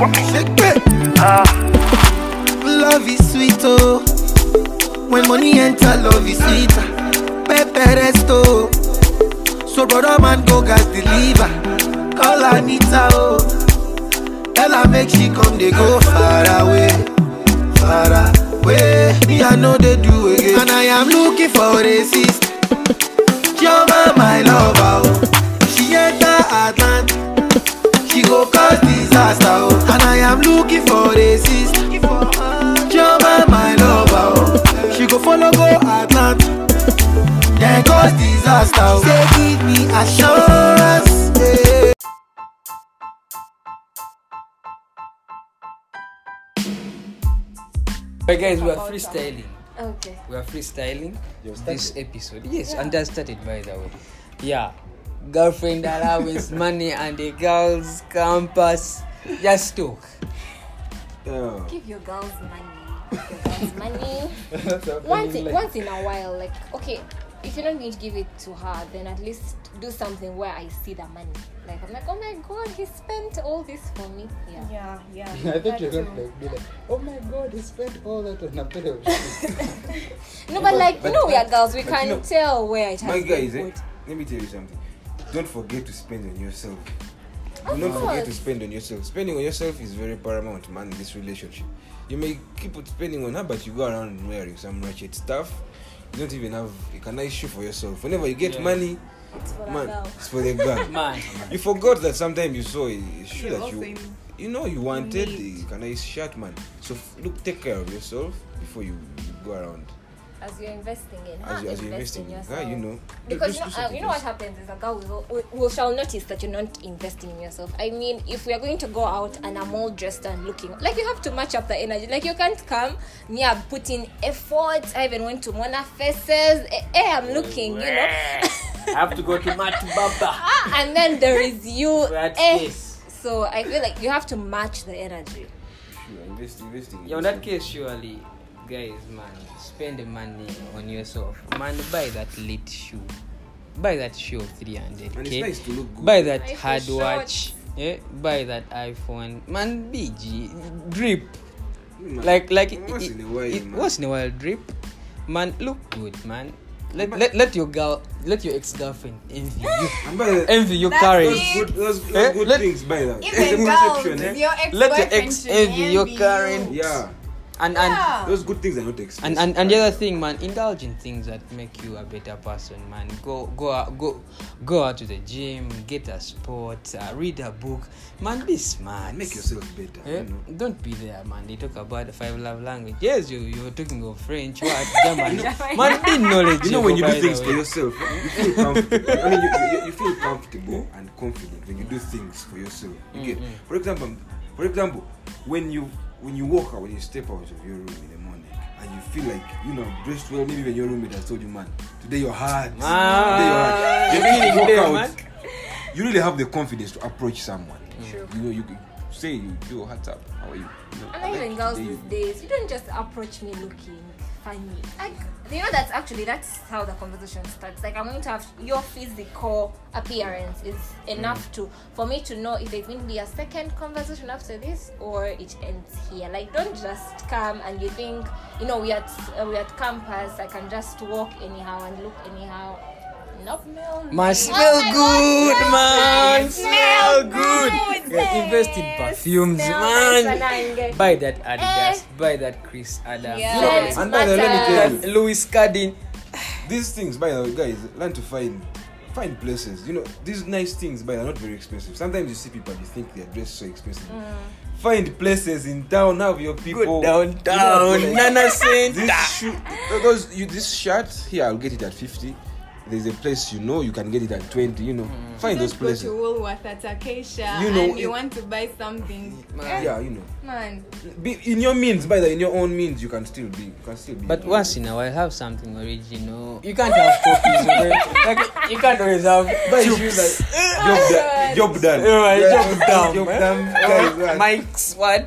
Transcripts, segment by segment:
It. Love is sweet, oh. When money enter, love is sweeter. Pepe resto. So brother man go gas deliver. Call Anita, oh. Tell her make she come, they go far away, far away. Me I know they do again, and I am looking for a sister. Chioma, my lover, oh. She enter Atlanta, she go cause disaster, oh. And I am looking for a sister. Chioma, my lover, oh. She go follow go Atlanta, then cause disaster, oh. Say give me assurance, yeah. Alright guys, we are freestyling. Okay. We are freestyling this episode. Yes, and that started by the way. Yeah. Girlfriend allowance money and the girls campus. Just talk. Yeah. Give your girls money. Give your girls money. once in, once in a while, like okay, if you're not going to give it to her, then at least do something where I see the money. Like I'm like, oh my god, he spent all this for me. Yeah. Yeah, yeah. I thought you were that going too. to like, be like, oh my god, he spent all that on a pair of shoes. No, but like but- you know, we are girls. We but can you know, tell where it has My been guys, eh, let me tell you something. Don't forget to spend on yourself. Do Of not forget to spend on yourself. Spending on yourself is very paramount, man, in this relationship. You may keep spending on her, but you go around wearing some ratchet stuff. You don't even have a nice shoe for yourself. Whenever you get Yeah. money, It's for the man, girl. it's for the girl. Man. You forgot that sometimes you saw a shoe Yeah, that you, you know, you wanted need. a nice shirt, man. So look, take care of yourself before you, you go around. As you're investing in her, As, you, as you're invest investing, in ah, yourself. you know. Because Just you know, uh, you know what happens is a girl will, will, will shall notice that you're not investing in yourself. I mean, if we are going to go out and I'm all dressed and looking like you have to match up the energy. Like you can't come, me I'm putting effort. I even went to Mona Faces. Eh, eh, I'm looking, you know. I have to go to Mat Baba. Ah, and then there is you. That eh. case. So I feel like you have to match the energy. Sure, invest, investing. Yeah, in that case, surely, guys, man, spend the money on yourself. Man, buy that lit shoe. Buy that shoe of 300. And it's Okay? nice to look good. Buy that Buy hard for watch. Yeah? Buy that iPhone. Man, BG. Drip. Man, Like, like, once it- in a while, it- man. once in a while, drip. Man, look good, man. Let, let, let your girl, let your ex girlfriend envy you. And by the envy your That's courage. those good, those, those Eh, good let- things by that. Even the girls, eh? your ex Let your ex envy your current- Yeah, And, and, those good things are not expensive. and, and, and the other thing man indulge in things that make you a better person man go go out go go out to the gym get a sport uh, read a book man be smart make yourself better. Eh? You know? Don't be there, man. They talk about the five love language. Yes, you you're talking of French, what German. man, be knowledge. You know when you do things for yourself, you feel comfortable. I mean, you, you, you feel comfortable and confident when you do things for yourself. You get, Mm-hmm. for example, for example, when you when you walk out, when you step out of your room in the morning, and you feel like you know dressed well. Maybe when your roommate has told you, man, today you're hard. today you're hard. You really walk out. man. You really have the confidence to approach someone. True. You know, you could say you do what's up. How are you? you know, And I even like girls these you- days, you don't just approach me looking funny. Like you know that's actually that's how the conversation starts. Like I'm going to have your physical appearance is enough to for me to know if there's going to be a second conversation after this or it ends here. Like don't just come and you think you know we at uh, we at campus. I can just walk anyhow and look anyhow. Nope. Man, smell good, man. Smell good. nice. Yeah, invest in perfumes, Smell man. nice and I- Buy that Adidas. Eh. Buy that Chris Adam. Yeah. You know, Yes, and by the way, let me tell you, Louis Cardin. these things by the way guys learn to find find places you know these nice things but they're not very expensive sometimes you see people and you think they're dressed so expensive find places in town have your people Go downtown, You know, Nana this Center. shoe those you this shirt here i'll get it at 50 there's a place you know you can get it at 20 you know Mm. find those Just go to places Woolworth at Acacia You know, and you it- want to buy something. yeah you know Man, be in your means by the in your own means you can still be you can still be But once in a while, have something original. You can't have copies of it. Like, you can't always have Buy tubes. shoes like job, done, job done Alright, job done, job man. done guys. Mike's what?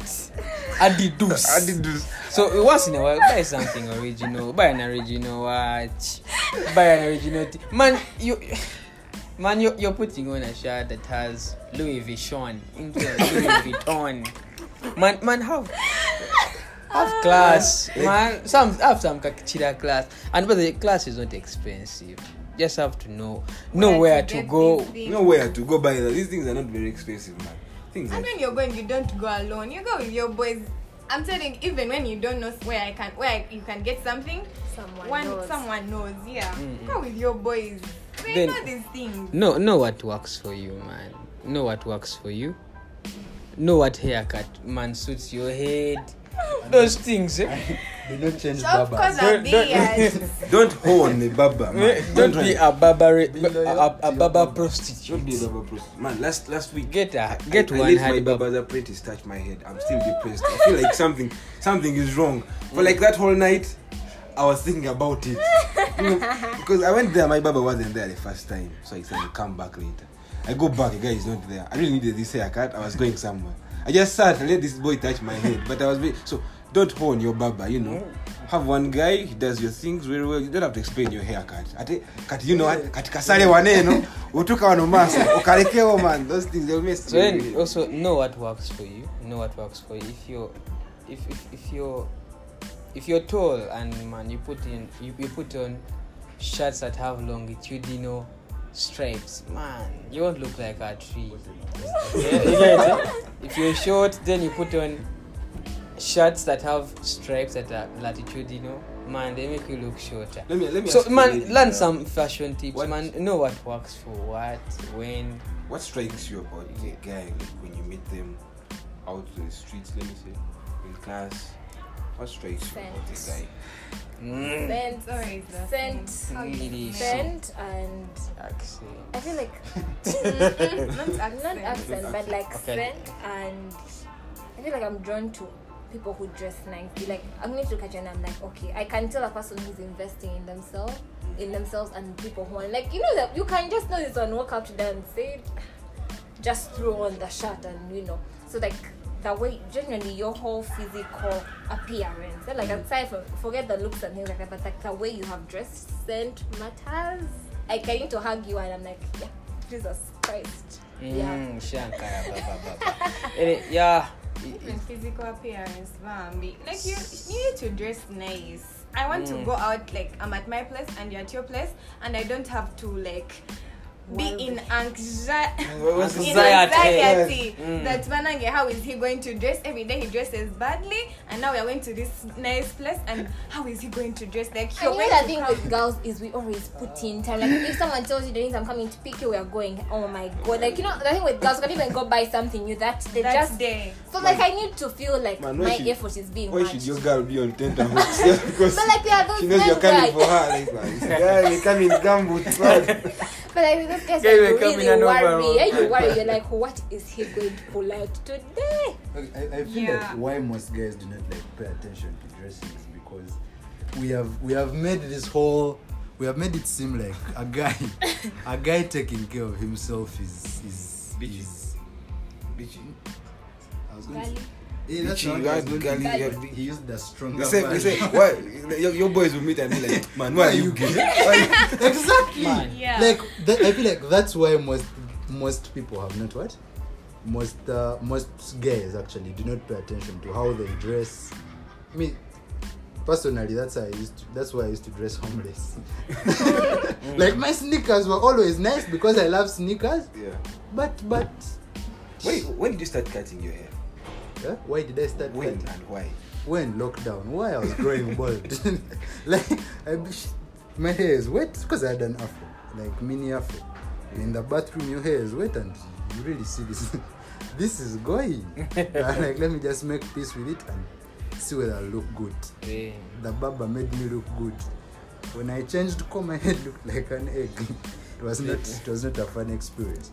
Adidas. I did this So once in a while, buy something original. Buy an original watch. Buy an original. T- man, you. Man, you're, you're putting on a shirt that has Louis Vuitton into a Louis Vuitton. man man have have class eh. man some have some kakchira class and but the class is not expensive just have to know know where to get go these things. Nowhere to go buy that. These things are not very expensive, man. Things And are when you're going, you don't go alone. You go with your boys. I'm telling, even when you don't know where I can, where you can get something, Someone one knows. someone knows. Yeah, Mm-mm. go with your boys. They Then- know these things. know know what works for you man know what works for you know what haircut man suits your head those things eh? Do not change Of barbers. course, a Don't- don't- don't hoe on the baba, man. Eh, don't be a barber Be a, a, to a your barber barber. prostitute Don't be a baba prostitute. Man, last last week get a I- get I, one I let my hardy barber baba's apprentice touch my head. I'm still depressed. I feel like something something is wrong. For like that whole night, I was thinking about it. Because I went there, my baba wasn't there the first time. So he said, "I'll come back later. I go back, the guy is not there. I really needed this haircut. I was going somewhere. I just sat and let this boy touch my head. But I was very, so don't hone your barber, you know. Have one guy, he does your things very well. You don't have to explain your haircut. Ate, kat, you know what? Katika sale waneno, utuka wanomasa, ukarekewa man. Those things, they'll mess so you then also know what works for you know what works for you if you're if if, if you're if you're tall and man you put in you, you put on shirts that have longitudinal stripes. Man you won't look like a tree. Yeah, you get it? if you're short then you put on shirts that have stripes that are latitudinal. Man they make you look shorter. Let me let me so ask man ladies, learn uh, some fashion tips what- man. Know what works for what when. What strikes you about a guy like when you meet them out to the streets, let me say, in class? What strikes you about a Scent. mm. Scent, Sorry, the scent, thing. How you Really smell. scent, and accent I feel like Not not accent. accent, but like Okay. scent, and I feel like I'm drawn to people who dress nicely. Like I'm going to look at you and I'm like, okay, I can tell a person who's investing in themselves, in themselves, and people who are like, you know that you can just know this one, walk up to them and say, just throw on the shirt and you know, so like the way generally your whole physical appearance, and like aside from forget the looks and things like that, but like the way you have dressed, scent matters. Like I need to hug you and I'm like, yeah, Jesus Christ, yeah. Mm, shankara baba baba Eh, yeah Even physical appearance, Bambi. Like you, you need to dress nice. I want to Mm. go out like I'm at my place and you're at your place, and I don't have to like be in anxiety. What's in Anxiety. anxiety Mm. that Manange, how is he going to dress? Every day he dresses badly, and now we are going to this nice place, and how is he going to dress? Like you're you know going the thing with girls is we always put in time. Like if someone tells you Denise, I'm coming to pick you, we are going. Oh my god! Like you know the thing with girls, you can even go buy something new that they that just. day. So like I need to feel like Man, why my should- effort is being Why matched. should your girl be on tenterhooks? Just because But like there are those she knows you're coming where- for her. Like, man, this guy may come in gumboots, man. But like those guys, Guys like, will come really in and worry. over- Yeah, you worry. You're like, what is he going to pull out today? Okay, I, I feel Yeah. like why most guys do not like pay attention to dressing is because we have we have made this whole we have made it seem like a guy a guy taking care of himself is is Bitchy. is Bitchy. I was going to Gali. Yeah, that's Bitchy, what I was you going got to gali, say. He used the stronger They say, they say, why your, your boys will meet and be like, man, why are you gay? Exactly Man. Yeah. like that, i feel like that's why most most people have not what most uh, most guys actually do not pay attention to how they dress me personally that's how i used to that's why i used to dress homeless like my sneakers were always nice because i love sneakers yeah. but but Wait, when did you start cutting your hair? Yeah, why did i start When cutting? and why? when? Lockdown. Why i was growing bald? Like I, my hair is wet because i had an afro like mini afro. In the bathroom your hair is wet and you really see this. This is going. Like let me just make peace with it and see whether i look good. Eh, the barber made me look good. When i changed comb my head looked like an egg. It was not it was not a fun experience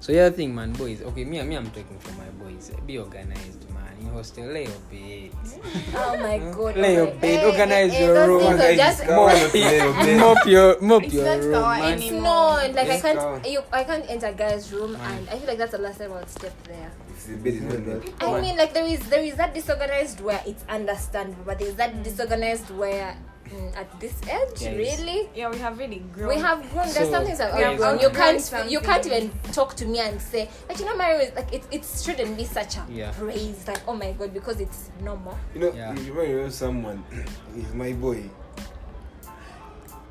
so yeah thing man boys okay me me i'm talking for my boys be organized man in hostel lay your bed Oh my god! Lay your bed, hey, organize eh, your hey, room. Guys, just mop, your mop your mop It's your not room man anymore. No, like Yes, I can't. You, I can't enter guy's room, and I feel like that's the last time I'll step there. The bed is not made. I mean, like there is there is that disorganized where it's understandable, but there's that disorganized where mm, at this age, Yes. really. Yeah, we have really grown. We have grown. There's So, some things that we have have grown. You can't. You can't even talk to me and say, but you know, Mario is like it. It shouldn't be such a Yeah. praise. Like, oh my god, because it's normal. You know, Yeah. you remember someone, is my boy.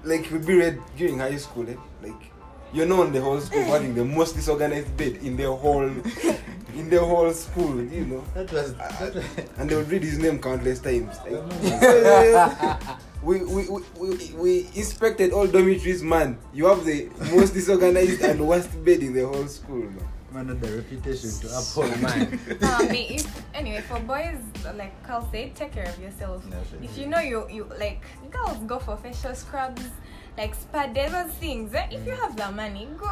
Like we be read during high school, eh? like you know, in the whole school having the most disorganized bed in the whole, in the whole school, you know. That was. That was and they would read his name countless times. Like, we, we, we, we, we inspected all dormitories, man. You have the most disorganized and worst bed in the whole school, man. man had the reputation to So uphold. man, um, if, anyway, for boys, like Carl said, take care of yourself. Definitely. If you know you you like girls go for facial scrubs, like spa day, those things. eh, If you have the money, go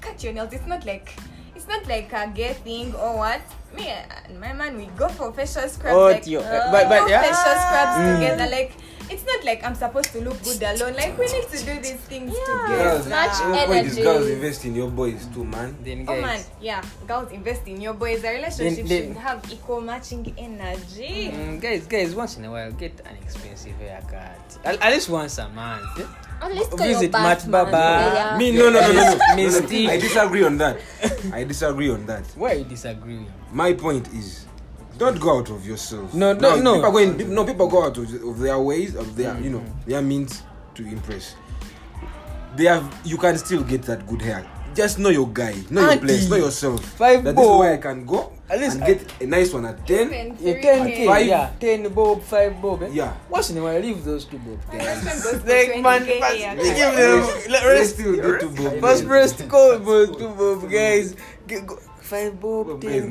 cut your nails. It's not like it's not like a gay thing or what. Me and my man, we go for facial scrubs. Oh, like, uh, but- but yeah. facial scrubs Mm. together. Like it's not like I'm supposed to look good alone. Like we need to do these things Yeah. Girls, together. Match the whole point girls invest in your boys too, man. then Oh guys, man, yeah, girls invest in your boys. A relationship then- should have equal matching energy. Mm, guys, guys, once in a while, get an expensive haircut. At, at least once a month. eh? At least Visit your Matt Batman. Baba. Yeah. Me, No, no, no, no, no. no, no. I disagree on that. I disagree on that. Why you disagree? My point is, don't go out of yourself. No, Now, no, no. People are going. No, people go out of, of their ways, of their, you know, Mm-hmm. their means to impress. They have. You can still get that good hair. Just know your guy. Know your place. Know yourself. Five That this is where I can go At least and I- get a nice one at ten. Yeah, 10k, Five. yeah, 10 bob, 5 bob. Eh? Yeah. Once in a while, leave those two bob, My guys. husband goes for Like, man, 20K but haircut. they give them, let Let's rest, still do two bob. first rest call, but two bob, guys. Get, go, 5 bob, Bob guys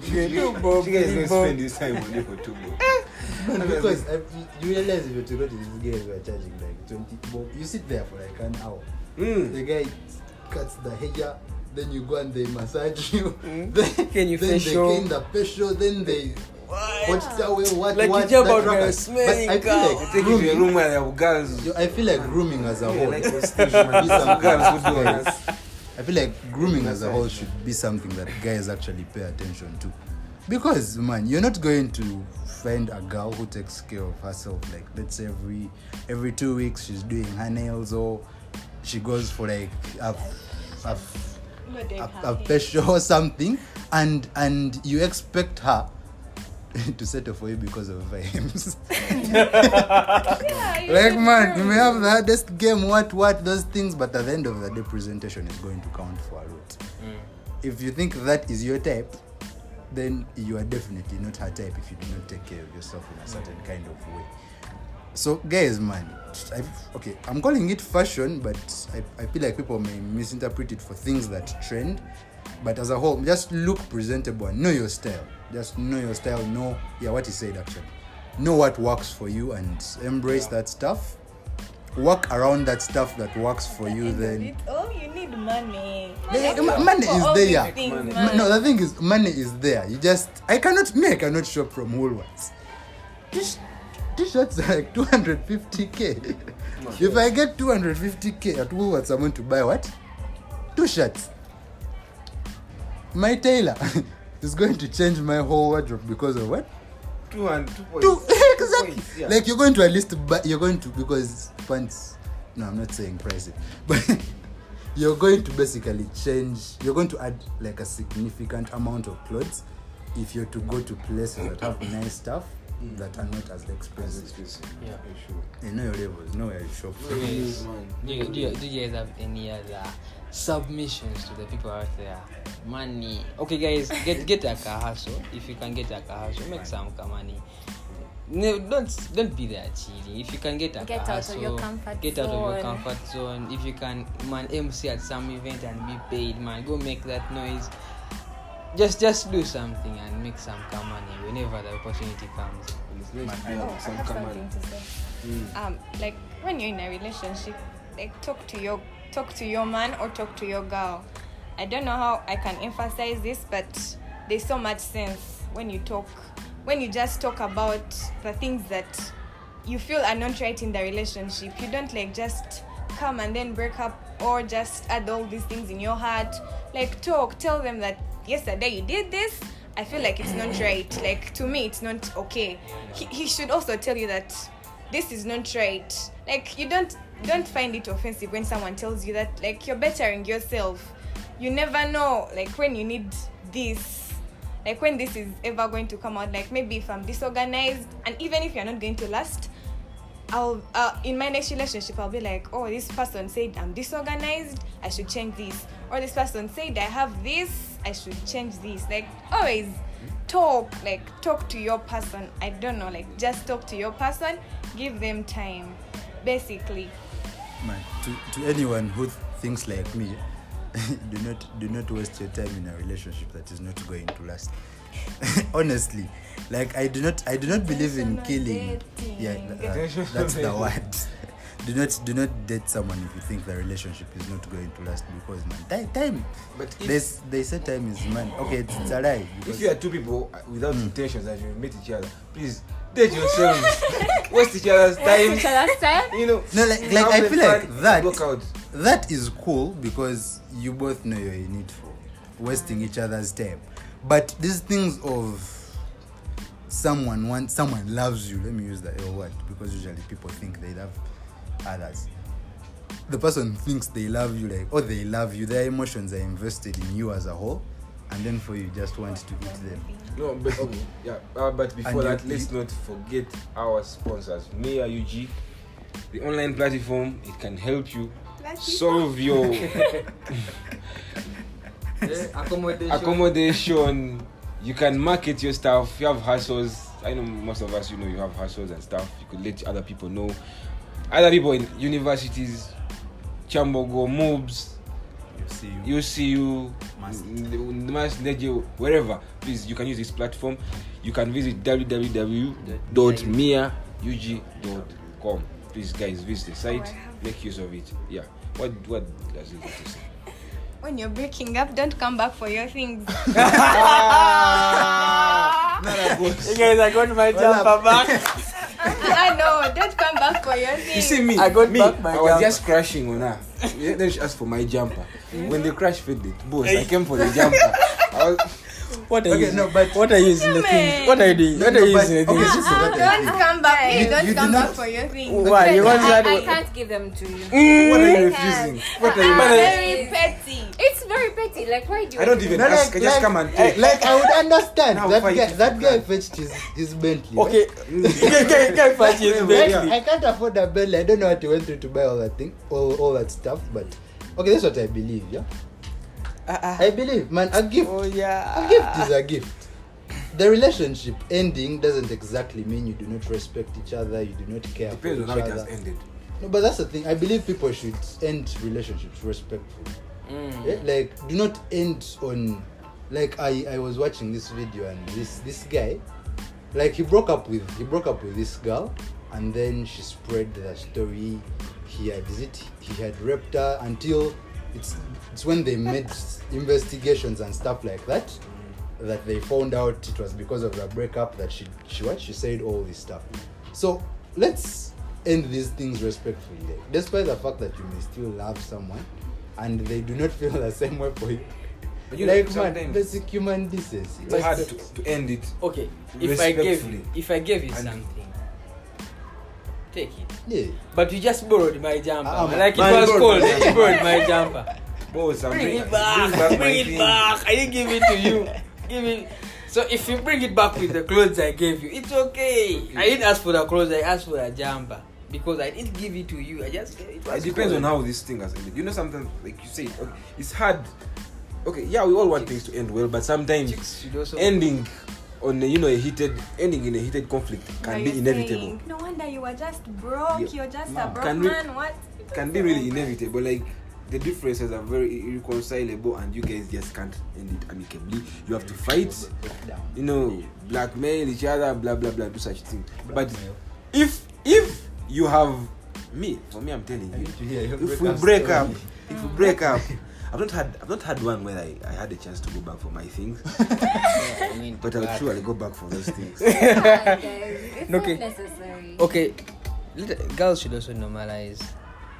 must be 10k. Shaolin. Yeah, two bob, You guys three don't spend this time on you for two bob. Man, because I, you realize if you were to go to these guys who are charging like 20 bob, you sit there for like an hour. Mm. The guy cuts the hair, then you go and they massage you. Mm. Then, Can you then facial? they clean the facial, then they what away what Like what you jump that out rubber. a smelling But I feel cow. like Take you to a grooming, room where there girls. yo, I feel like grooming as a Yeah, whole like should man. something Girls that who do guys- us. I feel like grooming as a whole should be something that guys actually pay attention to. Because man, you're not going to find a girl who takes care of herself. Like let's say every every two weeks she's doing her nails or she goes for like a, a, a, a facial or something and and you expect her to settle for you because of vibes. Yeah, like should man, you may have the hardest game, what what those things, but at the end of the day, presentation is going to count for a lot. Mm. If you think that is your type, then you are definitely not her type if you do not take care of yourself in a certain mm. kind of way. So guys, man, I, okay, I'm calling it fashion, but I, I feel like people may misinterpret it for things that trend. But as a whole, just look presentable and know your style. Just know your style. Know, yeah, what he said actually. Know what works for you and embrace that stuff. Work around that stuff that works for you. End Then it all, you need money. Money ma- money is there. things, Money. man. no, the thing is, money is there. You just, I cannot, me, I cannot shop from Woolworths. T- T-shirts are like 250k. if I get 250k at Woolworths, I'm going to buy what? Two shirts. My tailor is going to change my whole wardrobe because of what? Two and two points. Two, exactly. points, yeah. Like you're going to at least buy, you're going to because pants. No, I'm not saying pricey, but you're going to basically change. You're going to add like a significant amount of clothes if you're to go to places that have nice stuff that are not as expensive. As expensive. Yeah. For sure. You know your levels, know where you shop. Yes, do, you, do, you, do you guys have any other submissions to the people out there? Money. Okay, guys, get get a car hustle. If you can get a car hustle, make some car money. No, don't don't be there cheating. If you can get a Get car out of your comfort get out of your zone. comfort zone. If you can, man, MC at some event and be paid, man, go make that noise. Just just do something and make some car money whenever the opportunity comes. It's nice to Oh, I have something on. to say. Um, like when you're in a relationship, like talk to your talk to your man or talk to your girl. I don't know how I can emphasize this, but there's so much sense when you talk, when you just talk about the things that you feel are not right in the relationship. You don't like just come and then break up or just add all these things in your heart. Like talk, tell them that yesterday you did this. I feel like it's not right. Like to me, it's not okay. He, he should also tell you that this is not right like you don't don't find it offensive when someone tells you that like you're bettering yourself you never know like when you need this like when this is ever going to come out like maybe if i'm disorganized and even if you're not going to last I'll uh, in my next relationship I'll be like, oh, this person said I'm disorganized, I should change this. Or this person said I have this, I should change this. Like always talk, like talk to your person. I don't know, like just talk to your person, give them time. Basically. Man, to, to anyone who th- thinks like me, do not do not waste your time in a relationship that is not going to last. Honestly, like I do not I do not believe in killing. dating. Yeah, th- uh, that's the word. Do not do not date someone if you think the relationship is not going to last because man, time, time. But if- they s- they say time is money. Okay, it's, it's a lie. If you are two people uh, without intentions that you meet each other, please date yourselves. Waste each other's time. Each other's time. You know. No, like- like, I feel like that- Work out. that is cool because you both know you're in it for wasting each other's time but these things of someone wants someone loves you let me use that word because usually people think they love others the person thinks they love you like oh they love you their emotions are invested in you as a whole and then for you just want to eat them No, but okay, yeah. Uh, but before And that, let's you- not forget our sponsors, Mia UG, the online platform. It can help you solve your Eh, accommodation. accommodation. You can market your stuff. You have hustles. I know most of us, you know, you have hustles and stuff. You could let other people know. Other people in universities, Kyambogo, MUBS, you see you UCU, MUST. Mass Nejo, wherever. Please, you can use this platform. You can visit www.miaug.com. Please, guys, visit the site. Oh, Make use of it. Yeah. What What does it have to say? When you're breaking up, don't come back for your things. You guys, are going to my jumper back. I don't come back for your things. You see me, I got me, back my I was jumper. just crashing on her. Then she asked for my jumper. When the crash faded, boss, I came for the jumper. I was, What are Okay, you? no, but- what are you using the things? What are you doing? What are you but- using the okay, things? this is Don't come back. You- don't you do come back not- for your things. Why? You want I, I can't give them to you. what are you refusing? What are you? But, uh, very petty. It's very petty. Like, why do you? I don't even No, ask. like- I just like- come and take. like I would understand Now that guy that guy fetched his, his Bentley Okay, get get get purchase Like, Bentley. I can't afford a Bentley. I don't know what he went through to buy all that thing, all, all that stuff. But okay, that's what I believe. Yeah, I believe, man. A gift, Oh yeah. a gift is a gift. The relationship ending doesn't exactly mean you do not respect each other. You do not care Depends on for how each it has ended. No, but that's the thing. I believe people should end relationships respectfully. Mm. Eh, like do not end on like i i was watching this video and this this guy like he broke up with he broke up with this girl and then she spread the story he had is it he had raped her until it's it's when they made investigations and stuff like that that they found out it was because of the breakup that she she what she said all this stuff. So let's end these things respectfully. Like, despite the fact that you may still love someone and they do not feel the same way for you. But you know, like man sometimes- basic human decency. It's hard to, to end it. Okay, if I gave you, if I gave you And- something, take it. yeah But you just borrowed my jumper. Ah, like it was cold. my You borrowed my jumper. Boss, I'm Bring bring- it back. my Bring it thing. back. I didn't give it to you. Give it. So if you bring it back with the clothes I gave you, it's okay. I didn't ask for the clothes. I asked for a jumper because I didn't give it to you. I just it. It depends on how this thing has ended. You know, sometimes, like you say, okay, it's hard. Okay, yeah, we all want things to end well, but sometimes Chicks ending on a, you know a heated ending in a heated conflict can be inevitable. saying, no wonder you were just broke. Yeah. You're just No. a broke Can man. Re- What? Can be really inevitable. Like the differences are very irreconcilable, and you guys just can't end it amicably. You have to fight. You know, blackmail each other, blah blah blah, do such things. But if if you have me, for me, I'm telling you, if we breakup break up, if we break up, I've not had I've not had one where I, I had a chance to go back for my things, I mean, but I'll surely go back for those things. Come on, guys. It's Okay. not necessary. Okay, girls should also normalize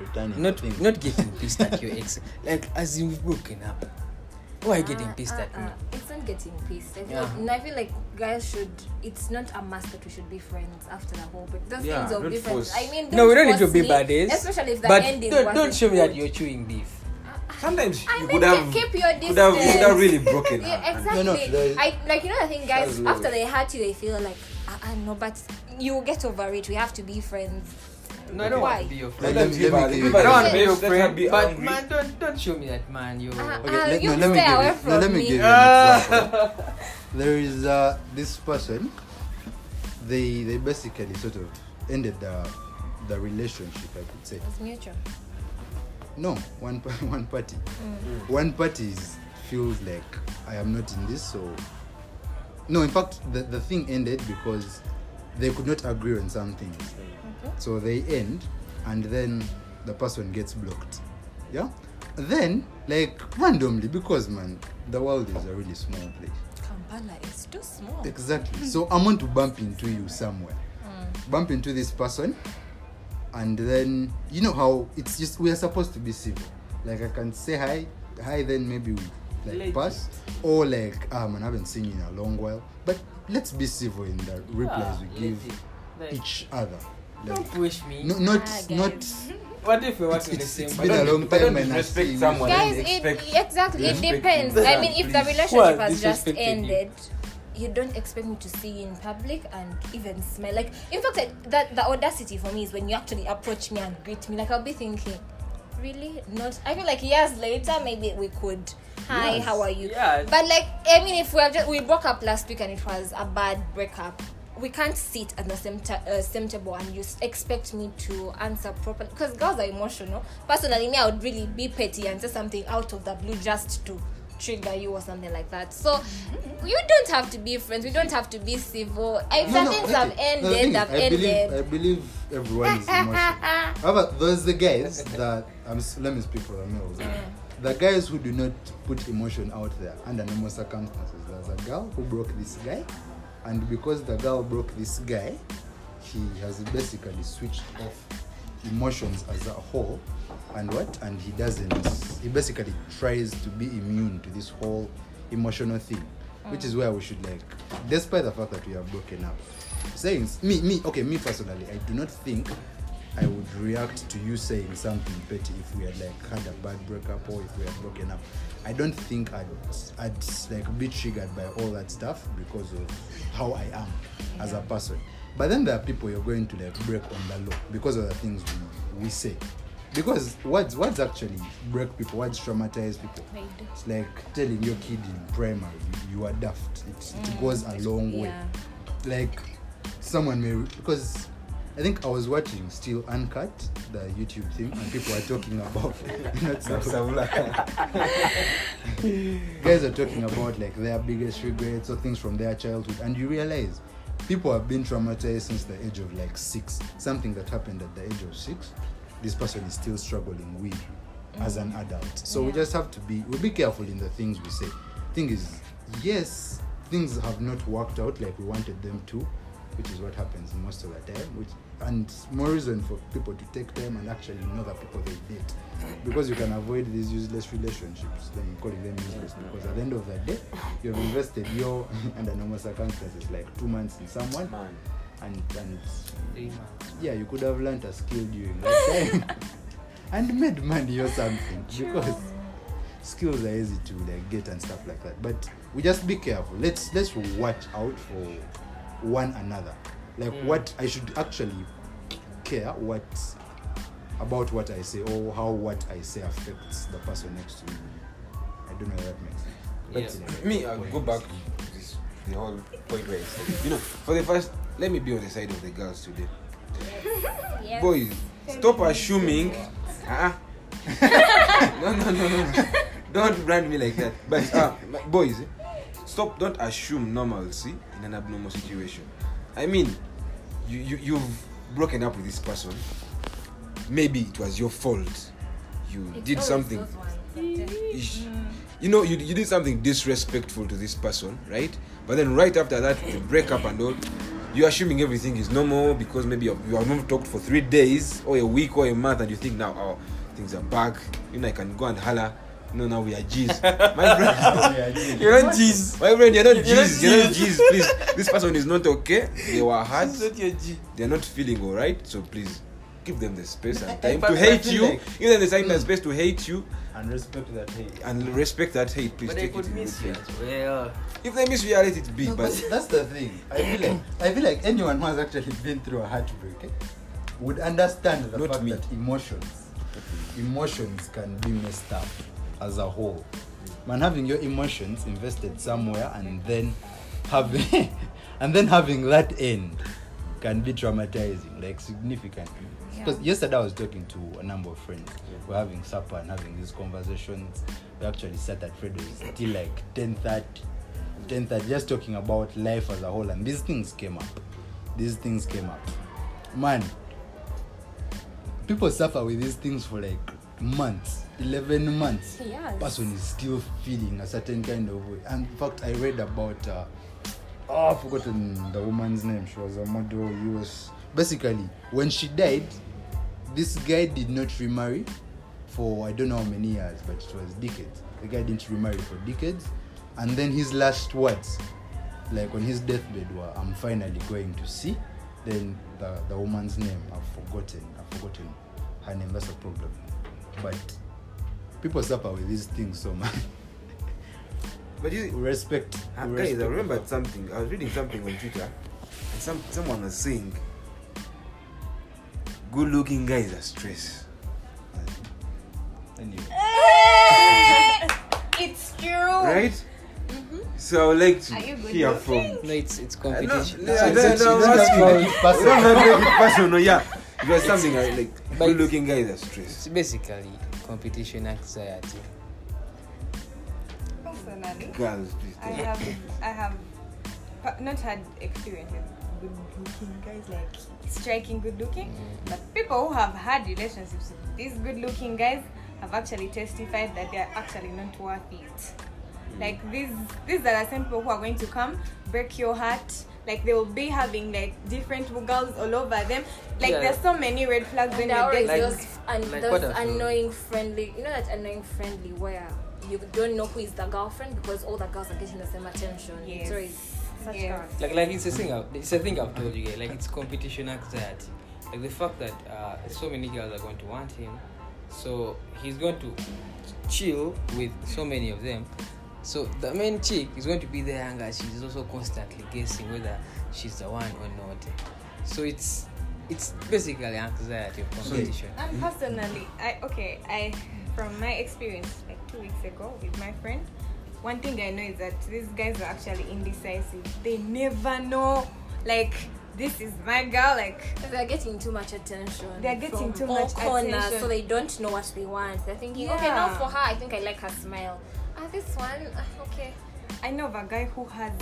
Returning not things. not getting pissed at your ex. Like as in we've broken up, Why are you getting pissed Uh, at me? uh, it's not getting pissed. I feel, Yeah. and I feel like guys should. It's not a must that we should be friends after the whole. But those Yeah, things of don't be friends. I mean, No, we don't need to be me, buddies. Especially if the But ending don't, don't show me that you're chewing beef. Sometimes I you mean, could have keep, keep your could have, you distance. could have really broken Yeah, exactly. No, no, there- I like you know the thing, guys. That's low. After they hurt you, they feel like I, I know, but you get over it. We have to be friends. No, I don't Why? want to be your Let friend. me- Sometimes give let me give give I don't want to be your space, let her friend. be But angry. man, don't don't show me that man. You. Uh, Okay, uh, let, you no, let me stay give away you, from no, let me me. give you an example. There is uh, this person. They they basically sort of ended the the relationship. I could say It's mutual. No one one party. Mm. One party is, feels like I am not in this. So no, in fact, the the thing ended because they could not agree on some things. Okay. So they end, and then the person gets blocked. Yeah. Then, like randomly, because man, the world is a really small place. Kampala is too small. Exactly. So I'm going to bump into you somewhere. Bump into this person, and then you know how it's just we are supposed to be civil. Like I can say hi, hi, then maybe we like Legit. pass, or like ah man, I haven't seen you in a long while. But let's be civil in the replies we give. Like, each other. Don't Like, push me. no, not Ah, not. What if we work in the It's- same? it's but been a don't- long but time don't and I see- someone. Guys, and it, exactly. It depends. I mean, if the relationship Who has has just ended. you? You don't expect me to see you in public and even smell. Like, in fact, that the audacity for me is when you actually approach me and greet me. Like, I'll be thinking, really? Not. I feel like years later, maybe we could. Hi, Yes. how are you? Yes. But like, I mean, if we have just we broke up last week and it was a bad breakup. We can't sit at the same, ta- uh, same table and you expect me to answer properly because girls are emotional. Personally, me, I would really be petty and say something out of the blue just to trigger you or something like that. So you don't have to be friends. We don't have to be civil. If No, no, things have ended, have I believe, ended. I believe everyone is emotional. However, there's the guys that I'm. Let me speak for the males. The guys who do not put emotion out there under normal circumstances. There's a girl who broke this guy, and because the girl broke this guy, he has basically switched off emotions as a whole, and what? And he doesn't. He basically tries to be immune to this whole emotional thing, which is where we should like, despite the fact that we have broken up, saying me me okay me personally i do not think i would react to you saying something petty if we had like had a bad breakup or if we had broken up. I don't think i'd i'd like be triggered by all that stuff because of how i am as a person. But then there are people you're going to like break on the law because of the things we, we say because words words actually break people words traumatize people it's like telling your kid in primary you, you are daft it, it goes a long way Yeah. like someone may because I think I was watching Still Uncut, the YouTube thing, and people are talking about not Savula. guys are talking about like their biggest regrets or things from their childhood, and you realize people have been traumatized since the age of like six. Something that happened at the age of six, this person is still struggling with mm. as an adult. So we just have to be we be careful in the things we say. Thing is, yes, things have not worked out like we wanted them to, which is what happens most of the time. Which and more reason for people to take time and actually know the people they date, because you can avoid these useless relationships. Then calling them useless because at the end of the day, you have invested your under normal circumstances like two months in someone, Man. And and Three months. yeah, you could have learned a skill during that time and made money or something because skills are easy to like get and stuff like that. But we just be careful. Let's let's watch out for one another. Like Mm. what I should actually care what about what I say or how what I say affects the person next to me. I don't know if that makes sense. Yeah. That's me, I'll go back to this, the whole point where I said, you know, for the first, let me be on the side of the girls today. Yes. Boys, stop assuming. Uh-uh. no, no, no, no, no. Don't brand me like that. But uh, boys, stop. Don't assume normalcy in an abnormal situation. I mean, you, you you've broken up with this person. Maybe it was your fault. You It's did something those ones, I'm telling you. you know you, you did something disrespectful to this person right but then right after that the breakup and all you're assuming everything is normal because maybe you have not talked for three days or a week or a month and you think now oh things are back you know i can go and holler No, no, we are G's. My friend, You're not G's. my friend, you're not G's. You're not G's. Please, this person is not okay. They were hurt. It's not your G. They're not feeling alright. So please, give them the space and time to hate you. Give them the time and Mm. space to hate you and respect that hate. and respect that hate. Please But they take could it in miss good you. faith. Well, If they miss you, let it be. No, but but that's the thing. I feel like I feel like anyone who has actually been through a heartbreak eh, would understand the Not fact me. that emotions, emotions can be messed up as a whole. Man, having your emotions invested somewhere and then having and then having that end can be traumatizing, like significantly. Because yesterday I was talking to a number of friends. We're having supper and having these conversations. We actually sat at Fredo's till like 10:30. 10:30, just talking about life as a whole, and these things came up. These things came up. Man, people suffer with these things for like months, 11 months. Yes. Person is still feeling a certain kind of way. And in fact, I read about, uh, oh, I've forgotten the woman's name. She was a model. He was basically when she died. This guy did not remarry for I don't know how many years, but it was decades. The guy didn't remarry for decades, and then his last words, like on his deathbed, were "I'm finally going to see." Then the the woman's name I've forgotten. I've forgotten her name. That's a problem. But people suffer with these things so much. but you, respect. Uh, guys, I remembered something. I was reading something on Twitter, and some someone was saying, "Good-looking guys are stress." Anyway. it's true. Right? So I would like to Are you good hear from. no, it's it's Uh, no, competition. no, It's- I it's- don't it's know not what you- about- We don't have to make it personal, yeah. It was something I like. Good-looking guys are stress. It's basically competition anxiety. Personally, Girls, please. I have I have pa- not had experience with good looking guys like striking good looking, but people who have had relationships with these good looking guys have actually testified that they are actually not worth it. Like these these are the same people who are going to come break your heart. Like they will be having like different girls all over them. Like Yeah. there's so many red flags when And there you're are always dating. those, and like those what else? annoying friendly, you know that annoying friendly where you don't know who is the girlfriend because all the girls are getting the same attention. Yes. It's always such Yes. girls. Like like it's a thing. I've, it's a thing I've told you guys. Like it's competition anxiety. Like the fact that uh, so many girls are going to want him, so he's going to chill with so many of them. So the main chick is going to be there, and she's also constantly guessing whether she's the one or not. So it's it's basically anxiety of competition. And personally, I okay, I from my experience like two weeks ago with my friend, one thing I know is that these guys are actually indecisive. They never know like this is my girl, like They're getting too much attention. They're getting from too much corners, attention. so they don't know what they want. They're thinking, okay, now for her, I think I like her smile. Ah, this one, ah, okay. I know of a guy who has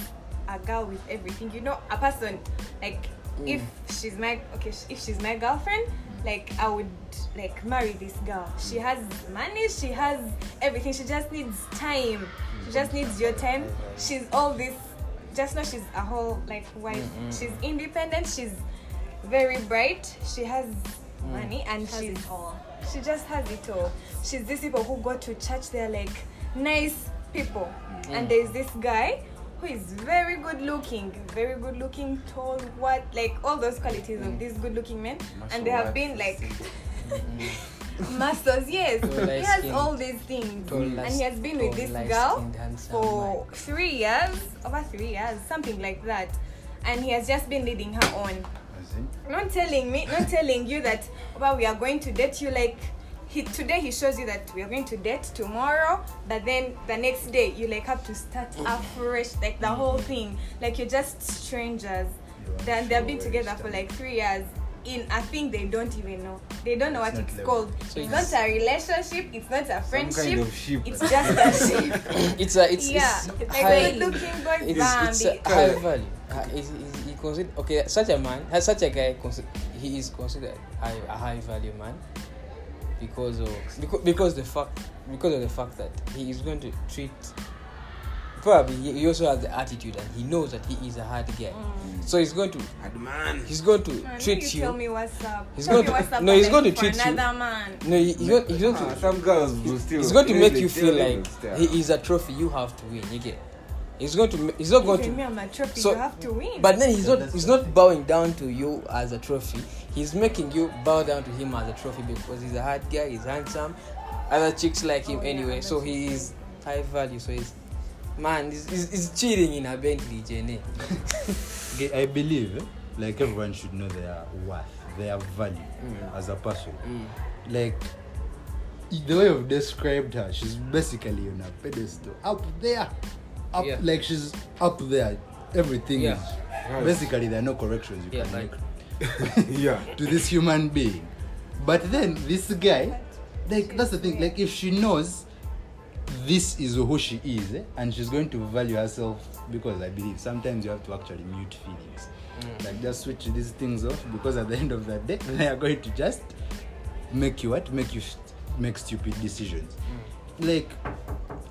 a girl with everything. You know, a person like if she's my okay, if she's my girlfriend, like I would like marry this girl. She has money, she has everything. She just needs time. She just needs your time. She's all this. Just know she's a whole like wife. She's independent. She's very bright. She has money and Has she's it all. she just has it all. She's these people who go to church, they're like nice people. And there's this guy who is very good looking, very good looking, tall, what, like all those qualities of these good looking men. and they have been like masters, yes. He has light-skinned. all these things. Tall, and he has been with this girl for man. three years, over three years, something like that. And he has just been leading her on not telling me not telling you that well we are going to date you like he today he shows you that we are going to date tomorrow but then the next day you like have to start afresh like the whole thing like you're just strangers then they've been together for like three years in a thing they don't even know they don't know It's what not it's level. called So it's it's- not a relationship it's not a friendship kind of sheep. it's just a ship It's a it's yeah it's like high, good looking boys it's, bam, it's a high value. Uh, is, is he consider okay? Such a man, has such a guy, consi- he is considered high, a high value man because of because, because the fact because of the fact that he is going to treat probably he he also has the attitude and he knows that he is a hard guy. So he's going to man. he's going to Man, treat you tell me what's up. He's Tell going to- what's up no, he's going to for treat you- another man. No, he, he's going, he's going Ah, to some girls will still. he's going to make you feel like stare. he is a trophy you have to win. You get. He's going to. ma- He's not going to. me, I'm a trophy. So- you have to win. But then he's not he's right. not bowing down to you as a trophy. He's making you bow down to him as a trophy because he's a hard guy, he's handsome. Other chicks like him Oh, yeah, anyway, so that's he is high value. So he's man, he's, he's, he's cheating in a Bentley, Jenny. Okay, I believe eh, like everyone should know their worth, their value Mm. as a person. Like the way you've described her, she's basically on a pedestal, up there, up Yeah. like she's up there. Everything Yeah. is basically there are no corrections you Yeah, can like- make yeah. to this human being. But then this guy, like that's the thing. Like if she knows this is who she is, eh, and she's going to value herself, because I believe sometimes you have to actually mute feelings. Like just switch these things off because at the end of the day they are going to just make you what? Make you make stupid decisions. Like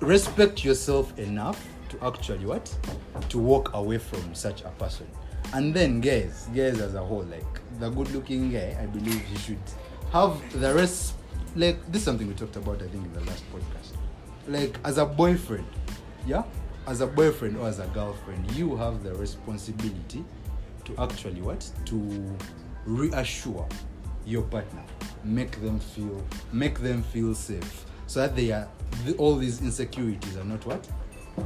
respect yourself enough to actually what? To walk away from such a person. And then guys, guys as a whole, like the good looking guy, I believe he should have the rest like this is something we talked about I think in the last podcast. Like as a boyfriend, yeah? As a boyfriend or as a girlfriend, you have the responsibility to actually what? To reassure your partner, make them feel make them feel safe. So that they are the, all these insecurities are not what?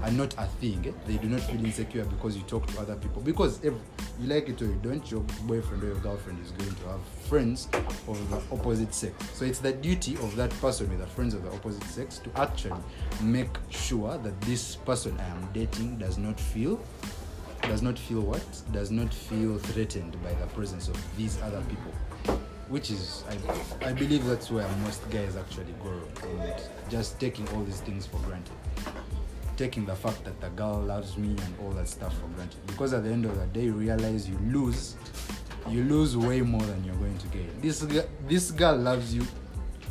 Are not a thing. They do not feel insecure because you talk to other people. Because if you like it or you don't, your boyfriend or your girlfriend is going to have friends of the opposite sex. So it's the duty of that person with the friends of the opposite sex to actually make sure that this person I am dating does not feel does not feel what? Does not feel threatened by the presence of these other people. Which is, I, I believe that's where most guys actually go. And just taking all these things for granted. Taking the fact that the girl loves me and all that stuff for granted. Because at the end of the day, you realize you lose, you lose way more than you're going to gain. This, this girl loves you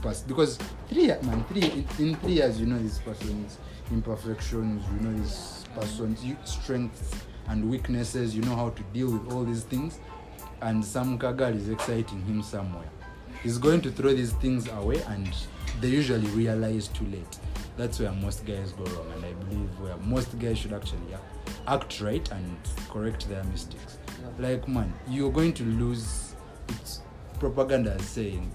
past because three man three in, three years you know this person's imperfections you know this person's strengths and weaknesses you know how to deal with all these things and some kagal is exciting him somewhere he's going to throw these things away and they usually realize too late that's where most guys go wrong and i believe where most guys should actually act, act right and correct their mistakes. Like man you're going to lose it's propaganda saying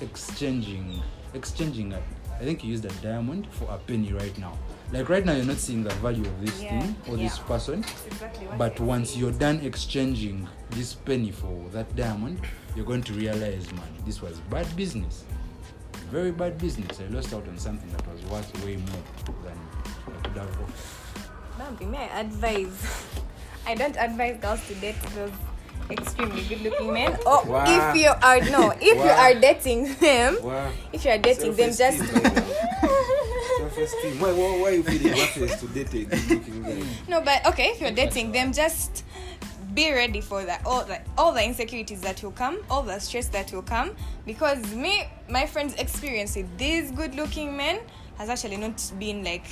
exchanging exchanging a, i think you used a diamond for a penny right now. Like right now you're not seeing the value of this Yeah, thing or this person exactly but once you're done exchanging this penny for that diamond you're going to realize man this was bad business very bad business i lost out on something that was worth way more than i could have offered Bambi, may I advise? I don't advise girls to date those extremely good-looking men. Or Wow. if you are no, if you are dating them, Wow. if you are dating them, just Self-esteem, Self-esteem. Why, why, why are you feeling worthless to date a good-looking guy? no. But okay, if you're dating them, just be ready for that. All the all the insecurities that will come, all the stress that will come. Because me, my friend's experience with these good-looking men has actually not been like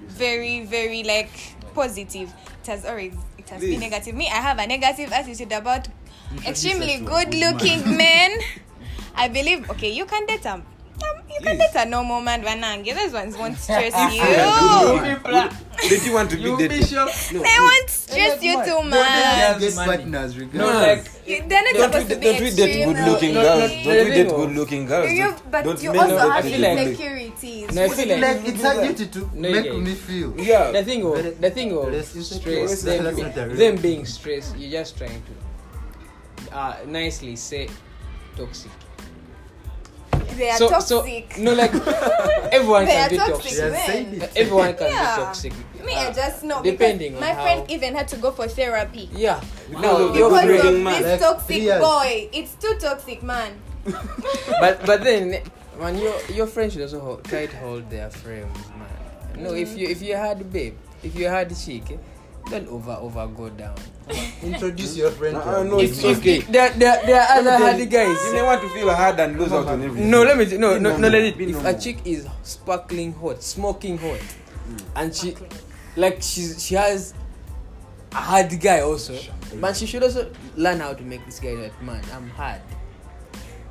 very, very like positive. It has always it has Please. been negative. Me, I have a negative attitude about extremely good good-looking men. I believe okay, you can date them. You can Yes. date a normal man, Vanange. Those ones won't stress you. Did you want to be You dated? No. They won't stress you too much. Yes, get money. No, like You- They're not Don't we, to be don't we date good-looking no, girls? no, Don't we date good-looking girls? You, but don't you also have like- insecurities. No, I feel like, like it's her duty to No, make yeah. me feel Yeah. the thing Very- of the thing of stress, them, not a them being stressed, you're just trying to uh, nicely say toxic. They are so, toxic. so no, like everyone they can are be toxic. toxic. Men. Everyone can Yeah. be toxic. Me, Uh, I just know. depending because on my how- friend even had to go for therapy. Yeah. Because No, of the your Because friend- looking of man. this toxic three years. boy. It's too toxic, man. but but then man, your your friends should also hold, try to hold their frames, man. No, if you if you had babe, if you had chick, eh, don't over over go down. introduce your friend to Uh, her. no, it's if okay. there, there, there are other Let me hardy you, guys. You never want to feel hard and lose out on everything. No, let me t- no no no let it. be If a normal. chick is sparkling hot, smoking hot, and she like she's she has a hard guy also but she should also learn how to make this guy know that man i'm hard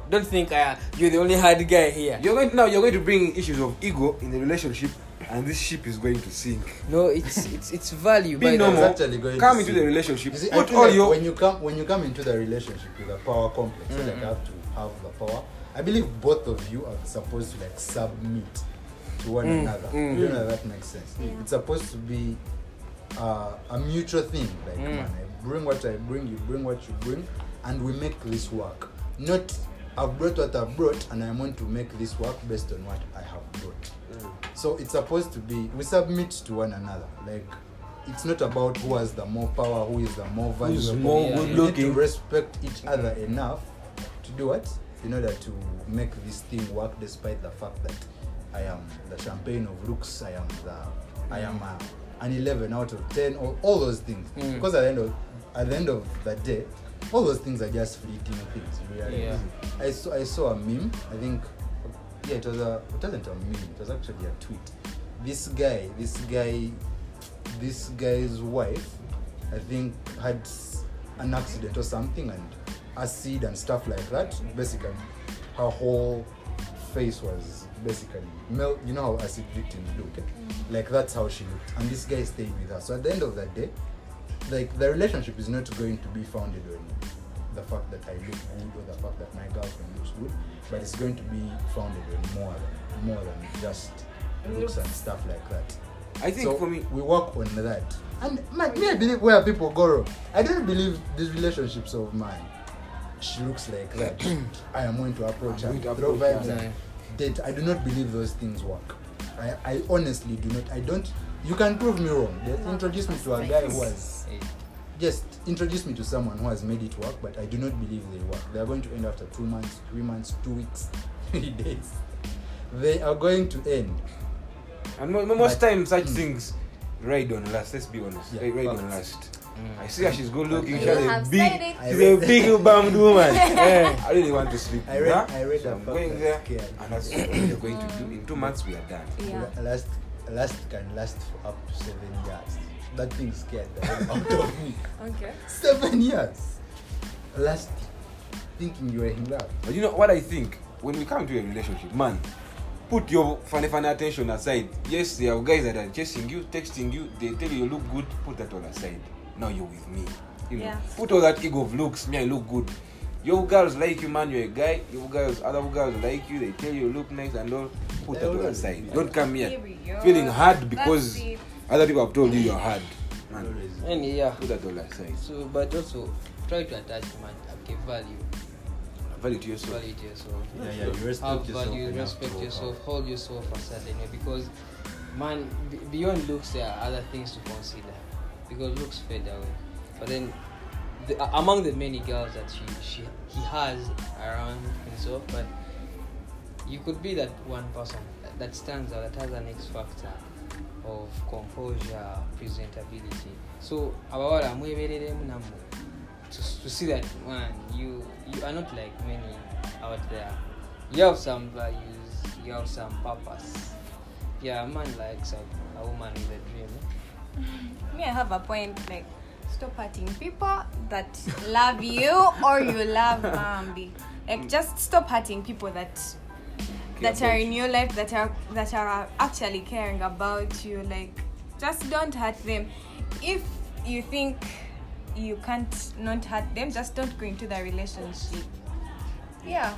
don't think uh, you're the only hard guy here You're going now. You're going to bring issues of ego in the relationship, and this ship is going to sink. no it's it's it's value Be by the normal. actually going Come to into see. the relationship. You see, I Put feel all like your when you come when you come into the relationship with a power complex, so like Mm-hmm. you have to have the power. I believe both of you are supposed to like submit to one Mm, another. mm. You know that makes sense. It's supposed to be uh, a mutual thing. Like Mm. man, I bring what I bring, you bring what you bring, and we make this work. Not I've brought what I've brought, and I want to make this work based on what I have brought. So it's supposed to be we submit to one another. Like it's not about who has the more power, who is the more valuable. more Yeah, We good need to respect each other enough to do what in order to make this thing work, despite the fact that I am the champagne of looks. I am the I am a, an eleven out of ten. All, all those things. Mm. Because at the end of at the end of the day, all those things are just fleeting things. Realize? Yeah. I saw I saw a meme. I think yeah, it was a it wasn't a meme. It was actually a tweet. This guy, this guy, this guy's wife, I think had an accident or something and acid and stuff like that. Basically, her whole face was basically melt. You know how acid victims look. eh? Like that's how she looked. And this guy stayed with her. So at the end of that day, like the relationship is not going to be founded on the fact that I look good or the fact that my girlfriend looks good, but it's going to be founded on more than more than just mm. looks and stuff like that. I think so for me, we work on that. And man, me, I believe where people go wrong. I don't believe these relationships of mine. She looks like that. I am going to approach her, I'm going to throw approach vibes her. and date. I do not believe those things work. I, I honestly do not. I don't. You can prove me wrong. Just introduce me to a guy who has Hey, just introduce me to someone who has made it work, but I do not believe they work. They are going to end after two months, three months, two weeks, three days. They are going to end. and mo- mo- most But- times such Mm. things ride on last. Let's be honest. Yeah, Ride ride on last. mm. I see her. She's good looking. You She has have a big. She's a big bummed woman. yeah. I really want to sleep. I with read- her. I read So a I'm going that's there, scared. and that's what we're going to do. In two months, we are done. Yeah. Last last can last for up to seven years. That thing scared the hell out of me. Okay. Seven years. Last thinking you were in love. But you know what I think? When we come to a relationship, man, put your funny funny attention aside. Yes, there are guys that are chasing you, texting you, they tell you you look good, put that all aside. Now you're with me. You know, Yeah. put all that ego of looks, me I look good. Your girls like you, man, you're a guy. Your girls, other girls like you, they tell you you look nice and all. Put that all aside. Don't come here Here feeling hard That's because it. Other people have told you you're hard. Man, Always. and yeah put that all aside. so but also try to attach man okay value Value to yourself. value to yourself Yeah, yeah, you respect have yourself value enough respect to- yourself hold yourself a certain way because man b- beyond looks there are other things to consider because looks fade away but then the, a- among the many girls that she, she he has around himself but you could be that one person that, that stands out that has an x factor of composure presentability. So abawala mwebereremu nammwe to, to see that man you you are not like many out there. You have some values you have some purpose. Yeah a man likes a, a woman with a dream. Me i have a point like stop hurting people that love you or you love um, mambi like just stop hurting people that that are in your life that are that are actually caring about you like just don't hurt them. If you think you can't not hurt them just don't go into the relationship. Yeah